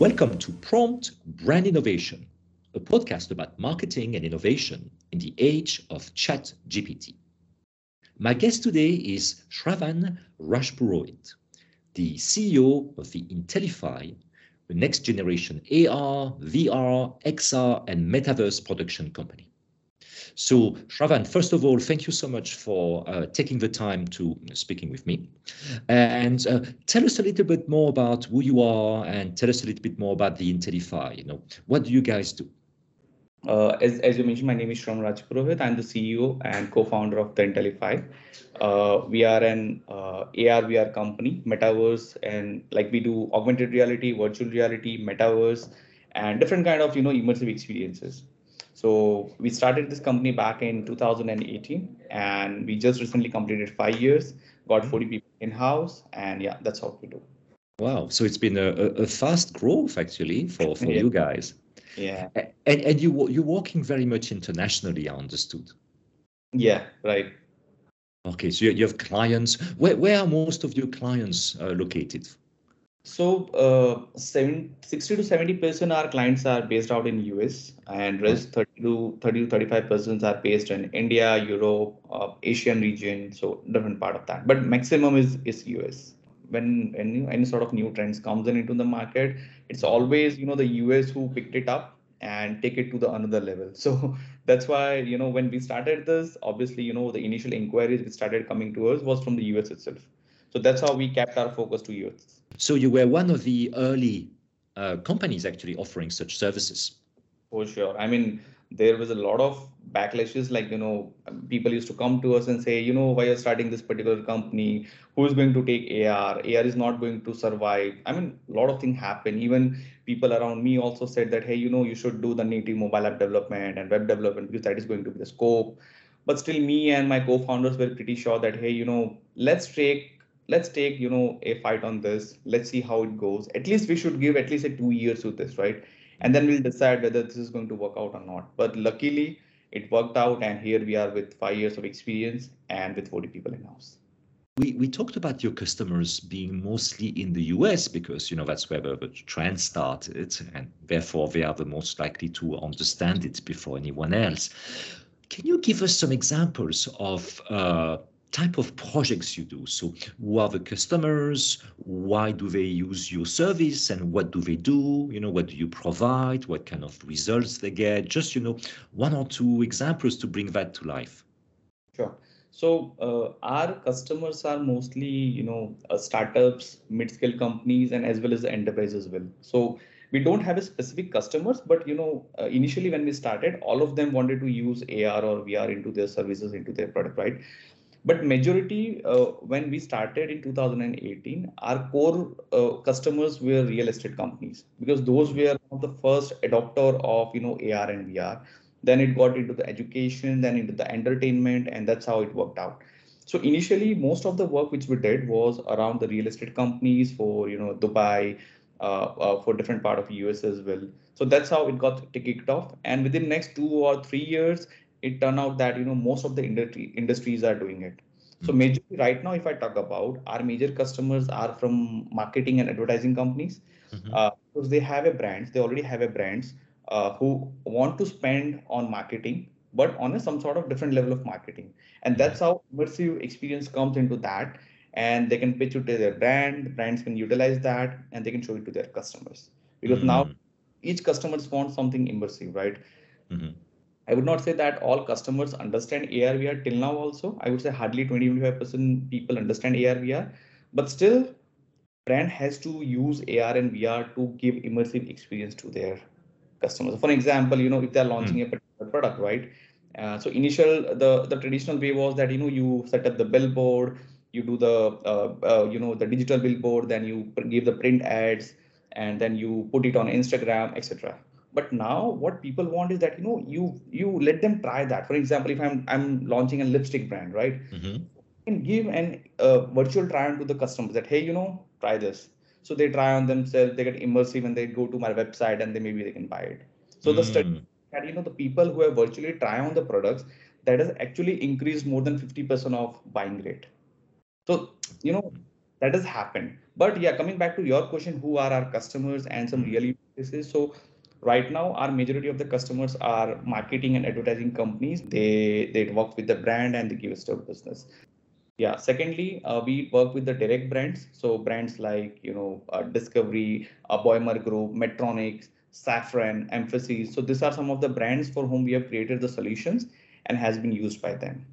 Welcome to Prompt Brand Innovation, a podcast about marketing and innovation in the age of Chat GPT. My guest today is Shravan Rajpurohit, the CEO of the Intellify, the next generation AR, VR, XR, and metaverse production company. So, Shravan, first of all, thank you so much for uh, taking the time to speaking with me. And uh, tell us a little bit more about who you are and tell us a little bit more about the Intellify. You know, what do you guys do? Uh, as, as you mentioned, my name is Shravan Rajpurohit. I'm the CEO and co-founder of the Intellify. Uh, we are an uh, AR VR company, metaverse, and like we do augmented reality, virtual reality, metaverse, and different kind of you know immersive experiences. So we started this company back in 2018, and we just recently completed five years, got 40 people in house, and yeah, that's what we do. Wow! So it's been a, a fast growth actually for for yeah. you guys. Yeah. And and you you're working very much internationally, I understood. Yeah. Right. Okay, so you have clients. Where where are most of your clients uh, located? So uh, 60 to 70 percent our clients are based out in US, and rest 30 to 30 to 35 percent are based in India, Europe, uh, Asian region. So different part of that, but maximum is is US. When any any sort of new trends comes in into the market, it's always you know the US who picked it up and take it to the another level. So that's why you know when we started this, obviously you know the initial inquiries which started coming to us was from the US itself. So that's how we kept our focus to US. So you were one of the early uh, companies actually offering such services. For sure. I mean, there was a lot of backlashes like you know people used to come to us and say you know why you're starting this particular company? Who is going to take ar ar is not going to survive. I mean a lot of things happen. Even people around me also said that hey you know you should do the native mobile app development and web development because that is going to be the scope. But still me and my co-founders were pretty sure that hey you know let's take let's take you know a fight on this. Let's see how it goes. At least we should give at least a two years with this right? And then we'll decide whether this is going to work out or not. But luckily it worked out and here we are with five years of experience and with 40 people in house. We, we talked about your customers being mostly in the US because you know that's where the, the trend started and therefore they are the most likely to understand it before anyone else. Can you give us some examples of uh, type of projects you do. So who are the customers? Why do they use your service? And what do they do? You know, what do you provide? What kind of results they get? Just, you know, one or two examples to bring that to life. Sure. So uh, our customers are mostly, you know, uh, startups, mid-scale companies, and as well as the enterprise as well. So we don't have a specific customers, but you know, uh, initially when we started, all of them wanted to use AR or VR into their services, into their product, right? But majority uh, when we started in 2018 our core uh, customers were real estate companies because those were the first adopter of you know ar and vr then it got into the education then into the entertainment and that's how it worked out. So initially most of the work which we did was around the real estate companies for you know dubai uh, uh for different part of us as well. So that's how it got kicked off. And within next two or three years it turned out that you know most of the industry industries are doing it so hmm. majorly right now if i talk about our major customers are from marketing and advertising companies mm-hmm. uh, because they have a brand they already have a brands uh, who want to spend on marketing but on a, some sort of different level of marketing and hmm. that's how immersive experience comes into that and they can pitch it to their brand brands can utilize that and they can show it to their customers because mm-hmm. now each customer wants something immersive right mm-hmm. I would not say that all customers understand AR VR till now also. I would say hardly 20-25% people understand AR VR, but still brand has to use AR and VR to give immersive experience to their customers. For example, you know, if they're launching mm. a particular product, right? Uh, so initial the the traditional way was that you know you set up the billboard, you do the uh, uh, you know the digital billboard, then you give the print ads, and then you put it on Instagram, etc but now what people want is that you know you you let them try that for example if i'm i'm launching a lipstick brand right mm-hmm. can give an uh, virtual try on to the customers that hey you know try this so they try on themselves they get immersive and they go to my website and then maybe they can buy it so mm. the study that you know the people who have virtually try on the products that has actually increased more than 50% of buying rate so you know that has happened. But yeah, coming back to your question, who are our customers and some Mm. really is so right now our majority of the customers are marketing and advertising companies. They they work with the brand and they give us their business. Yeah. Secondly, uh, we work with the direct brands. So brands like you know uh, Discovery, uh, Boimer Group, Metronics, Safran, Mphasis. So these are some of the brands for whom we have created the solutions and has been used by them.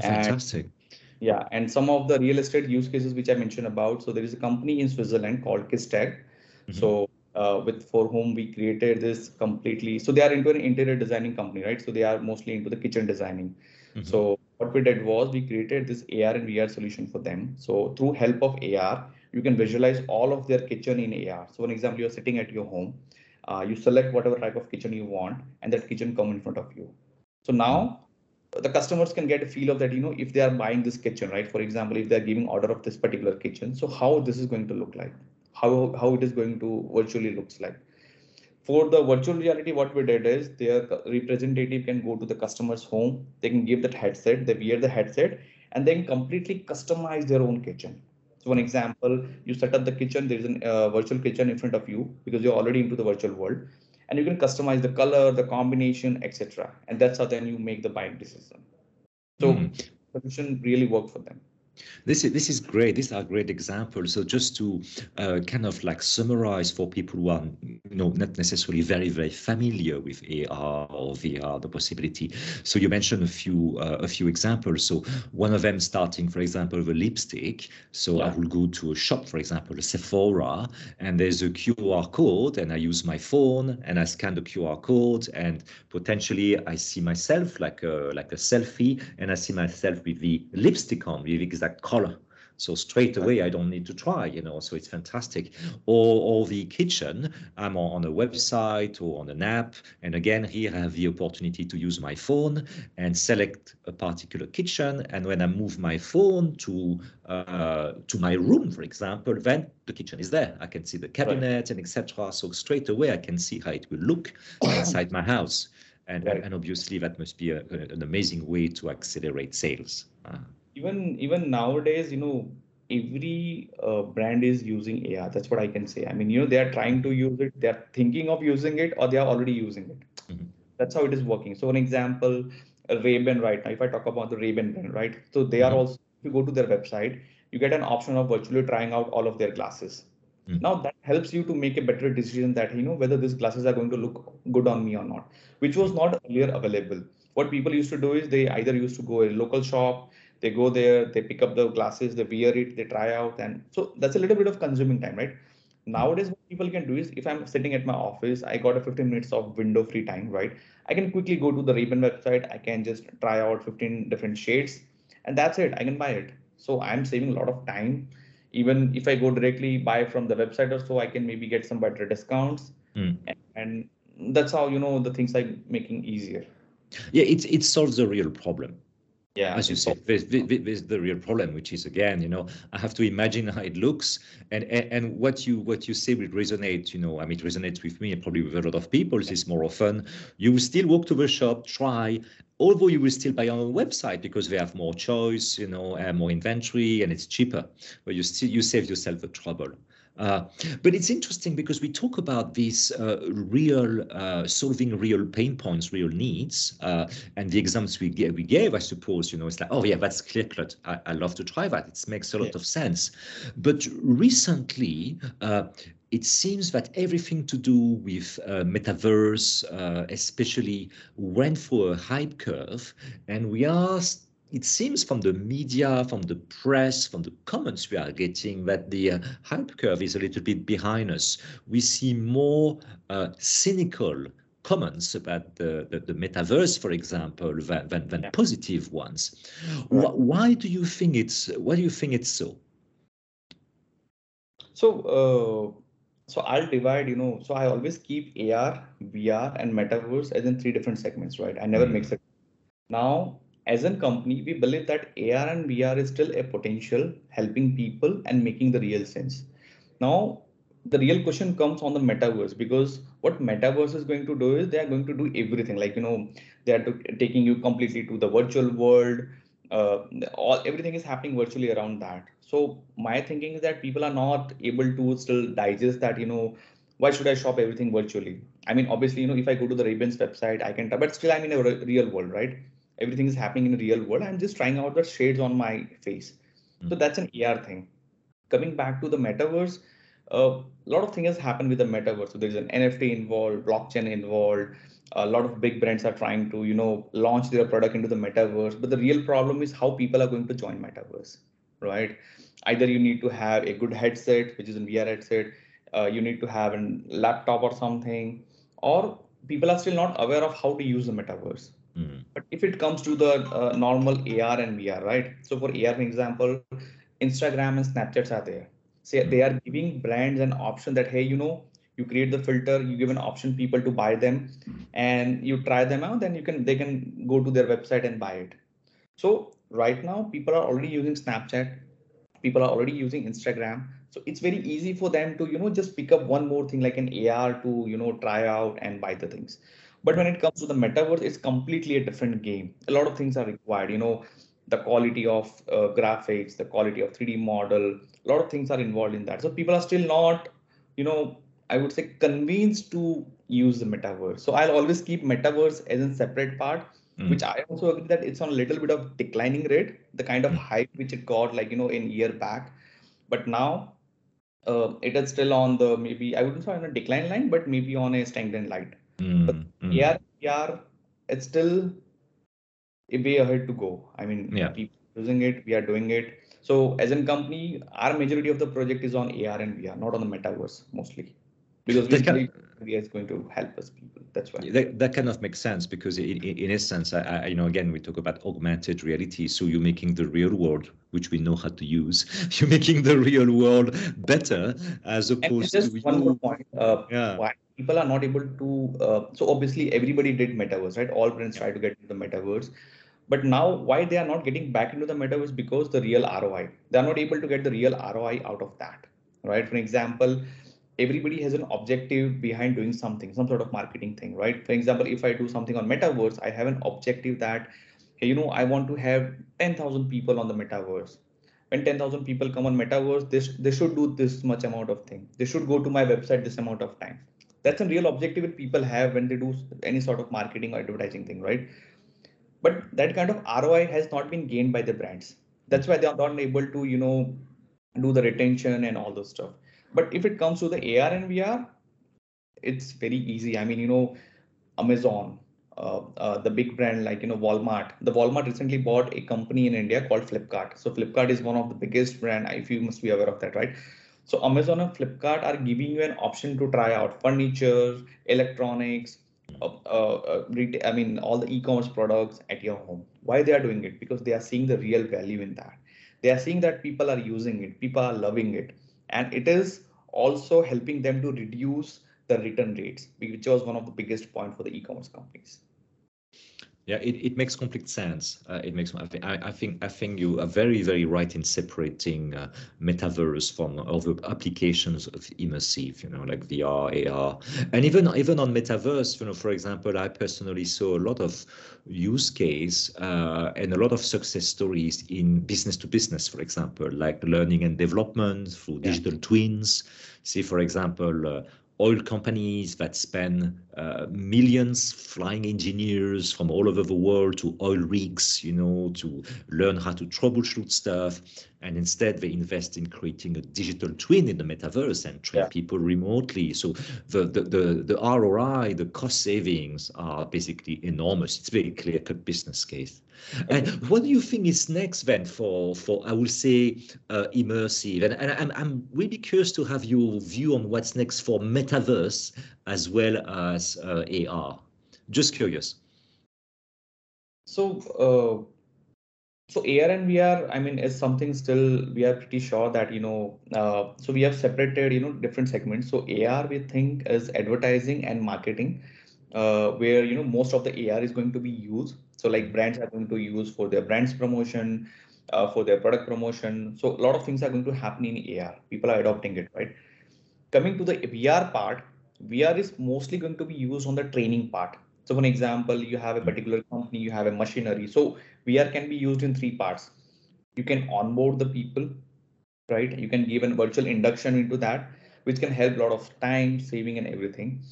Fantastic. And, yeah, and some of the real estate use cases which I mentioned about. So there is a company in Switzerland called Kistag. Mm-hmm. So uh, with for whom we created this completely. So they are into an interior designing company, right? So they are mostly into the kitchen designing. Mm-hmm. So what we did was we created this AR and VR solution for them. So through help of AR, you can visualize all of their kitchen in AR. So, for example, you're sitting at your home, uh, you select whatever type of kitchen you want, and that kitchen come in front of you. So now the customers can get a feel of that, you know, if they are buying this kitchen, right? For example, if they're giving order of this particular kitchen, so how this is going to look like, how how it is going to virtually looks like. For the virtual reality, what we did is their representative can go to the customer's home, they can give that headset, they wear the headset, and then completely customize their own kitchen. So, one example, you set up the kitchen, there is a uh, virtual kitchen in front of you because you're already into the virtual world, and you can customize the color, the combination, etc. And that's how then you make the buying decision. So, mm. solution really worked for them. This is this is great. These are great examples. So just to uh, kind of like summarize for people who are you know not necessarily very very familiar with AR or VR, the possibility. So you mentioned a few uh, a few examples. So one of them starting, for example, with a lipstick. So yeah. I will go to a shop, for example, a Sephora, and there's a QR code, and I use my phone and I scan the QR code, and potentially I see myself like a like a selfie, and I see myself with the lipstick on, with exact color. So straight away, I don't need to try, you know, so it's fantastic. Or, or the kitchen, I'm on, a website or on an app. And again, here I have the opportunity to use my phone and select a particular kitchen. And when I move my phone to uh, to my room, for example, then the kitchen is there. I can see the cabinet right. and etc. So straight away, I can see how it will look inside my house. And, right. and obviously, that must be a, an amazing way to accelerate sales. Uh, even even nowadays you know every uh, brand is using AR. that's what i can say i mean you know they are trying to use it they're thinking of using it or they are already using it mm-hmm. that's how it is working so an example ray-ban right now if i talk about the ray-ban brand right so they mm-hmm. are also if you go to their website you get an option of virtually trying out all of their glasses mm-hmm. now that helps you to make a better decision that you know whether these glasses are going to look good on me or not which was not earlier available what people used to do is they either used to go a local shop they go there they pick up the glasses they wear it they try out and so that's a little bit of consuming time right? Nowadays what people can do is if i'm sitting at my office i got a 15 minutes of window free time right? I can quickly go to the Ray-Ban website i can just try out 15 different shades and that's it i can buy it. So i'm saving a lot of time. Even if i go directly buy from the website or so i can maybe get some better discounts. Mm. and, and that's how you know the things like making easier. Yeah it, it solves a real problem yeah. As you said there's, there's, the real problem which is again you know i have to imagine how it looks. And, and what you what you say will resonate you know i mean it resonates with me and probably with a lot of people. Is more often you will still walk to the shop try although you will still buy on a website because they have more choice you know and more inventory and it's cheaper. But you still you save yourself the trouble uh, but it's interesting because we talk about these uh, real uh, solving real pain points, real needs, uh, and the examples we gave, we gave, I suppose, you know, it's like, oh yeah, that's clear cut. I, I love to try that. It makes a lot yeah. of sense. But recently, uh, it seems that everything to do with uh, metaverse, especially, went for a hype curve, and we are it seems from the media, from the press, from the comments we are getting that the uh, hype curve is a little bit behind us. We see more uh, cynical comments about the, the, the, metaverse, for example, than, than, than positive ones. Right. Why do you think it's why do you think it's so? So uh, so I'll divide, you know, so I always keep AR, VR, and metaverse as in three different segments, right? I never mm. mix it. Now as a company, we believe that AR and VR is still a potential helping people and making the real sense. Now, the real question comes on the metaverse because what metaverse is going to do is they are going to do everything like you know they are taking you completely to the virtual world uh, all everything is happening virtually around that. So my thinking is that people are not able to still digest that. You know, why should I shop everything virtually? I mean, obviously, you know, if I go to the Ray-Bans website, I can, but still, I'm in a real world, right? Everything is happening in a real world. I'm just trying out the shades on my face. Mm-hmm. So hmm. that's an AR thing. Coming back to the metaverse, a lot of things happen with the metaverse. So there's an NFT involved, blockchain involved. A lot of big brands are trying to, you know, launch their product into the metaverse. But the real problem is how people are going to join metaverse, right? Either you need to have a good headset, which is a VR headset. Uh, you need to have a laptop or something, or people are still not aware of how to use the metaverse. Mm. But if it comes to the uh, normal AR and VR, right? So for AR, for example, Instagram and Snapchats are there. Say they are giving brands an option that hey you know you create the filter you give an option people to buy them and you try them out then you can they can go to their website and buy it. So right now people are already using snapchat people are already using instagram. So it's very easy for them to you know just pick up one more thing like an ar to you know try out and buy the things but when it comes to the metaverse it's completely a different game a lot of things are required you know the quality of uh, graphics, the quality of 3D model, a lot of things are involved in that. So people are still not, you know, I would say convinced to use the metaverse. So I'll always keep metaverse as a separate part, mm. which I also agree that it's on a little bit of declining rate, the kind of mm. hype which it got like, you know, in year back. But now uh, it is still on the maybe, I wouldn't say on a decline line, but maybe on a stagnant line. Mm. But yeah, yeah, it's still a way ahead to go. I mean, yeah. people using it, we are doing it. So as a company, our majority of the project is on AR and VR, not on the metaverse mostly, because we believe VR is going to help us people. That's why that, that kind of makes sense because in, in essence, I, I, you know, again, we talk about augmented reality. So you're making the real world, which we know how to use, you're making the real world better as opposed and just to one more point. Uh, yeah. Why people are not able to? Uh, so obviously everybody did metaverse, right? All brands try to get into the metaverse. But now why they are not getting back into the metaverse? Because the real roi they are not able to get the real roi out of that right? For example everybody has an objective behind doing something some sort of marketing thing right? For example if i do something on metaverse i have an objective that hey, you know i want to have 10000 people on the metaverse. When 10000 people come on metaverse this they should do this much amount of thing. They should go to my website this amount of time that's a real objective that people have when they do any sort of marketing or advertising thing right but that kind of ROI has not been gained by the brands. That's why they are not able to, you know, do the retention and all those stuff. But if it comes to the AR and VR, it's very easy. I mean, you know, Amazon, uh, uh, the big brand like you know Walmart. The Walmart recently bought a company in India called Flipkart. So Flipkart is one of the biggest brand. If you must be aware of that, right? So Amazon and Flipkart are giving you an option to try out furniture, electronics, uh, uh, I mean, all the e-commerce products at your home. Why they are doing it? Because they are seeing the real value in that. They are seeing that people are using it, people are loving it, and it is also helping them to reduce the return rates, which was one of the biggest point for the e-commerce companies. Yeah, it, it makes complete sense. Uh, it makes I think I, think I think you are very very right in separating uh, metaverse from other applications of immersive. You know, like VR, AR, and even even on metaverse. You know, for example, I personally saw a lot of use case uh, and a lot of success stories in business to business. For example, like learning and development through yeah. digital twins. See, for example uh, oil companies that spend uh, millions flying engineers from all over the world to oil rigs, you know, to learn how to troubleshoot stuff. And instead, they invest in creating a digital twin in the metaverse and train yeah. people remotely. So the, the, the, the ROI, the cost savings are basically enormous. It's very clear cut business case. And what do you think is next then for, for I will say, uh, immersive? And, and I'm, I'm really curious to have your view on what's next for metaverse as well as uh, AR. Just curious. So, uh, so AR and VR, I mean, is something still we are pretty sure that you know. Uh, so we have separated, you know, different segments. So AR we think is advertising and marketing, uh, where you know most of the AR is going to be used. So like brands are going to use for their brands promotion, uh, for their product promotion. So a lot of things are going to happen in AR. People are adopting it, right? Coming to the VR part, VR is mostly going to be used on the training part. So for example, you have a particular company, you have a machinery. So VR can be used in three parts. You can onboard the people, right? You can give a virtual induction into that, which can help a lot of time saving and everything.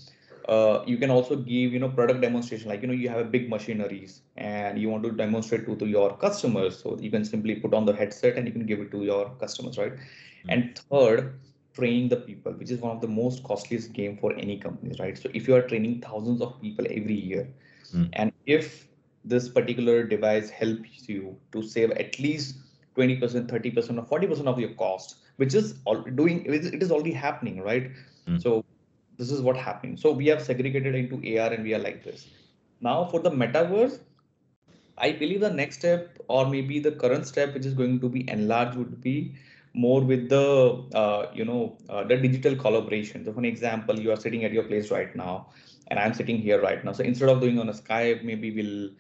Uh, you can also give, you know, product demonstration, like, you know, you have a big machineries and you want to demonstrate to, to your customers. So you can simply put on the headset and you can give it to your customers, right? Mm-hmm. And third, train the people, which is one of the most costliest game for any companies, right? So if you are training thousands of people every year, mm. and if this particular device helps you to save at least 20%, 30%, or 40% of your cost, which is all doing it is already happening, right? Mm. So this is what happening. So we have segregated into AR and VR like this. Now for the metaverse, I believe the next step or maybe the current step which is going to be enlarged would be more with the uh, you know uh, the digital collaboration. So for an example, you are sitting at your place right now, and I'm sitting here right now. So instead of doing on a Skype, maybe we'll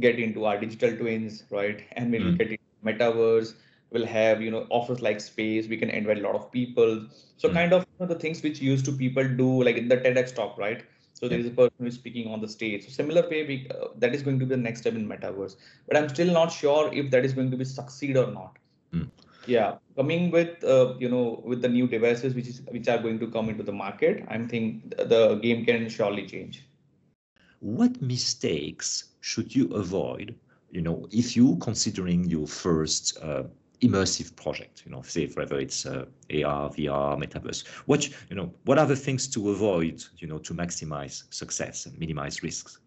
get into our digital twins, right? And we'll mm. get into metaverse. We'll have you know office like space. We can invite a lot of people. So mm. kind of you know, the things which used to people do like in the TEDx talk, right? So there is a person who is speaking on the stage. So similar way, we, uh, that is going to be the next step in metaverse. But I'm still not sure if that is going to be succeed or not. Mm. Yeah, coming with uh, you know with the new devices which is which are going to come into the market, I'm think the game can surely change. What mistakes should you avoid? You know, if you considering your first uh, immersive project, you know, say whether it's uh, AR, VR, metaverse, what you know, what are the things to avoid? You know, to maximize success and minimize risks.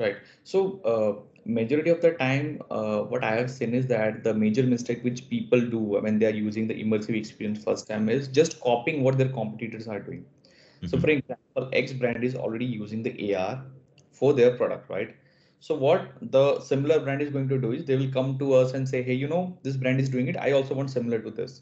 Right. So uh, majority of the time, uh, what I have seen is that the major mistake which people do when they are using the immersive experience first time is just copying what their competitors are doing. Mm-hmm. So for example, X brand is already using the AR for their product, right? So what the similar brand is going to do is they will come to us and say, hey, you know, this brand is doing it. I also want similar to this.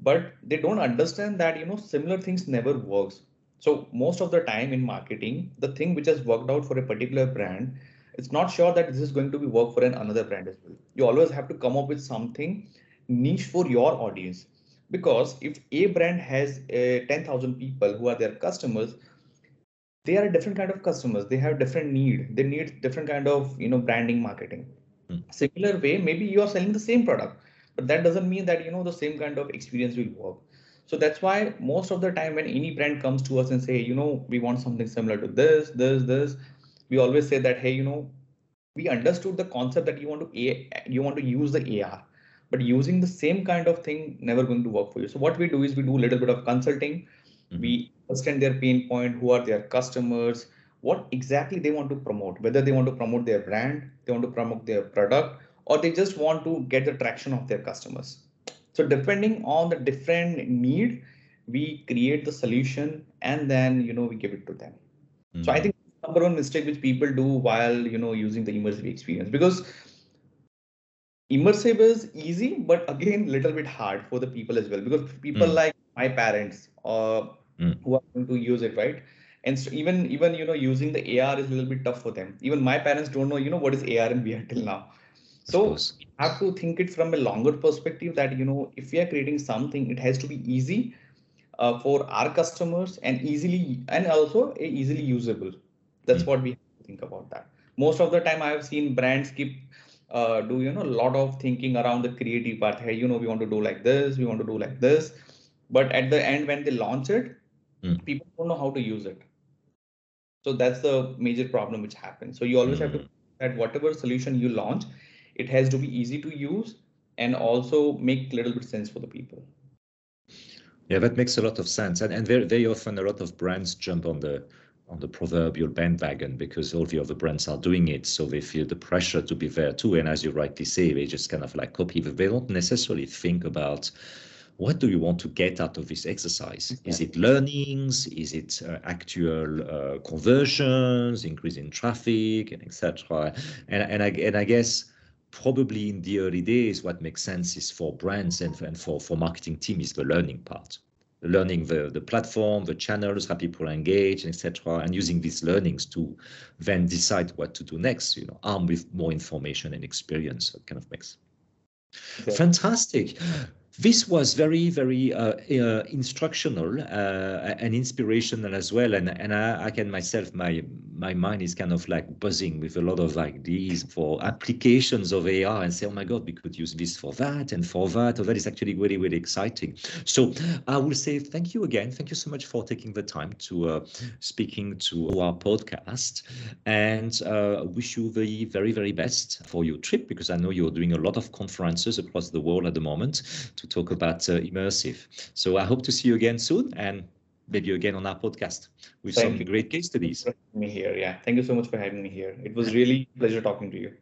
But they don't understand that, you know, similar things never works so most of the time in marketing, the thing which has worked out for a particular brand, it's not sure that this is going to be work for an another brand as well. You always have to come up with something niche for your audience. Because if a brand has uh, 10,000 people who are their customers, they are a different kind of customers. They have different need. They need different kind of you know branding marketing. Hmm. Similar way, maybe you are selling the same product, but that doesn't mean that you know the same kind of experience will work. So that's why most of the time when any brand comes to us and say, you know, we want something similar to this, this, this, we always say that, hey, you know, we understood the concept that you want to a you want to use the AR, but using the same kind of thing never going to work for you. So what we do is we do a little bit of consulting. Mm-hmm. We understand their pain point, who are their customers, what exactly they want to promote, whether they want to promote their brand, they want to promote their product, or they just want to get the traction of their customers. So depending on the different need, we create the solution and then you know we give it to them. Mm-hmm. So I hmm. think number one mistake which people do while you know using the immersive experience because immersive is easy but again little bit hard for the people as well because people mm. like my parents uh, mm. who are going to use it right and so even even you know using the ar is a little bit tough for them even my parents don't know you know what is ar and vr till now so you have to think it from a longer perspective that you know if we are creating something, it has to be easy uh, for our customers and easily and also easily usable. That's mm. what we have to think about that. Most of the time, I have seen brands keep uh, do you know a lot of thinking around the creative part. Hey, you know, we want to do like this, we want to do like this, but at the end when they launch it, mm. people don't know how to use it. So that's the major problem which happens. So you always mm. have to hmm. that whatever solution you launch, it has to be easy to use and also make a little bit sense for the people. Yeah, that makes a lot of sense. And, and very, very often a lot of brands jump on the on the proverbial bandwagon because all the other brands are doing it. So they feel the pressure to be there too. And as you rightly say, they just kind of like copy. But they don't necessarily think about what do you want to get out of this exercise? Yeah. Is it learnings? Is it uh, actual uh, conversions, increase in traffic, and etc. And and I and I guess probably in the early days, what makes sense is for brands and, and for, for marketing team is the learning part. Learning the, the platform, the channels, how people engage, etc., and using these learnings to then decide what to do next, you know, armed with more information and experience. That kind of makes okay. fantastic. This was very, very uh, uh, instructional uh, and inspirational as well. And and I, I, can myself, my my mind is kind of like buzzing with a lot of ideas for applications of AR and say, oh my God, we could use this for that and for that. Or that is actually really, really exciting. So I will say thank you again. Thank you so much for taking the time to uh, speaking to our podcast and uh, wish you the very, very best for your trip because I know you're doing a lot of conferences across the world at the moment to talk about uh, immersive. So I hope to see you again soon and maybe again on our podcast with Thank some you. great case studies. Me here, yeah. Thank you so much for having me here. It was really pleasure talking to you.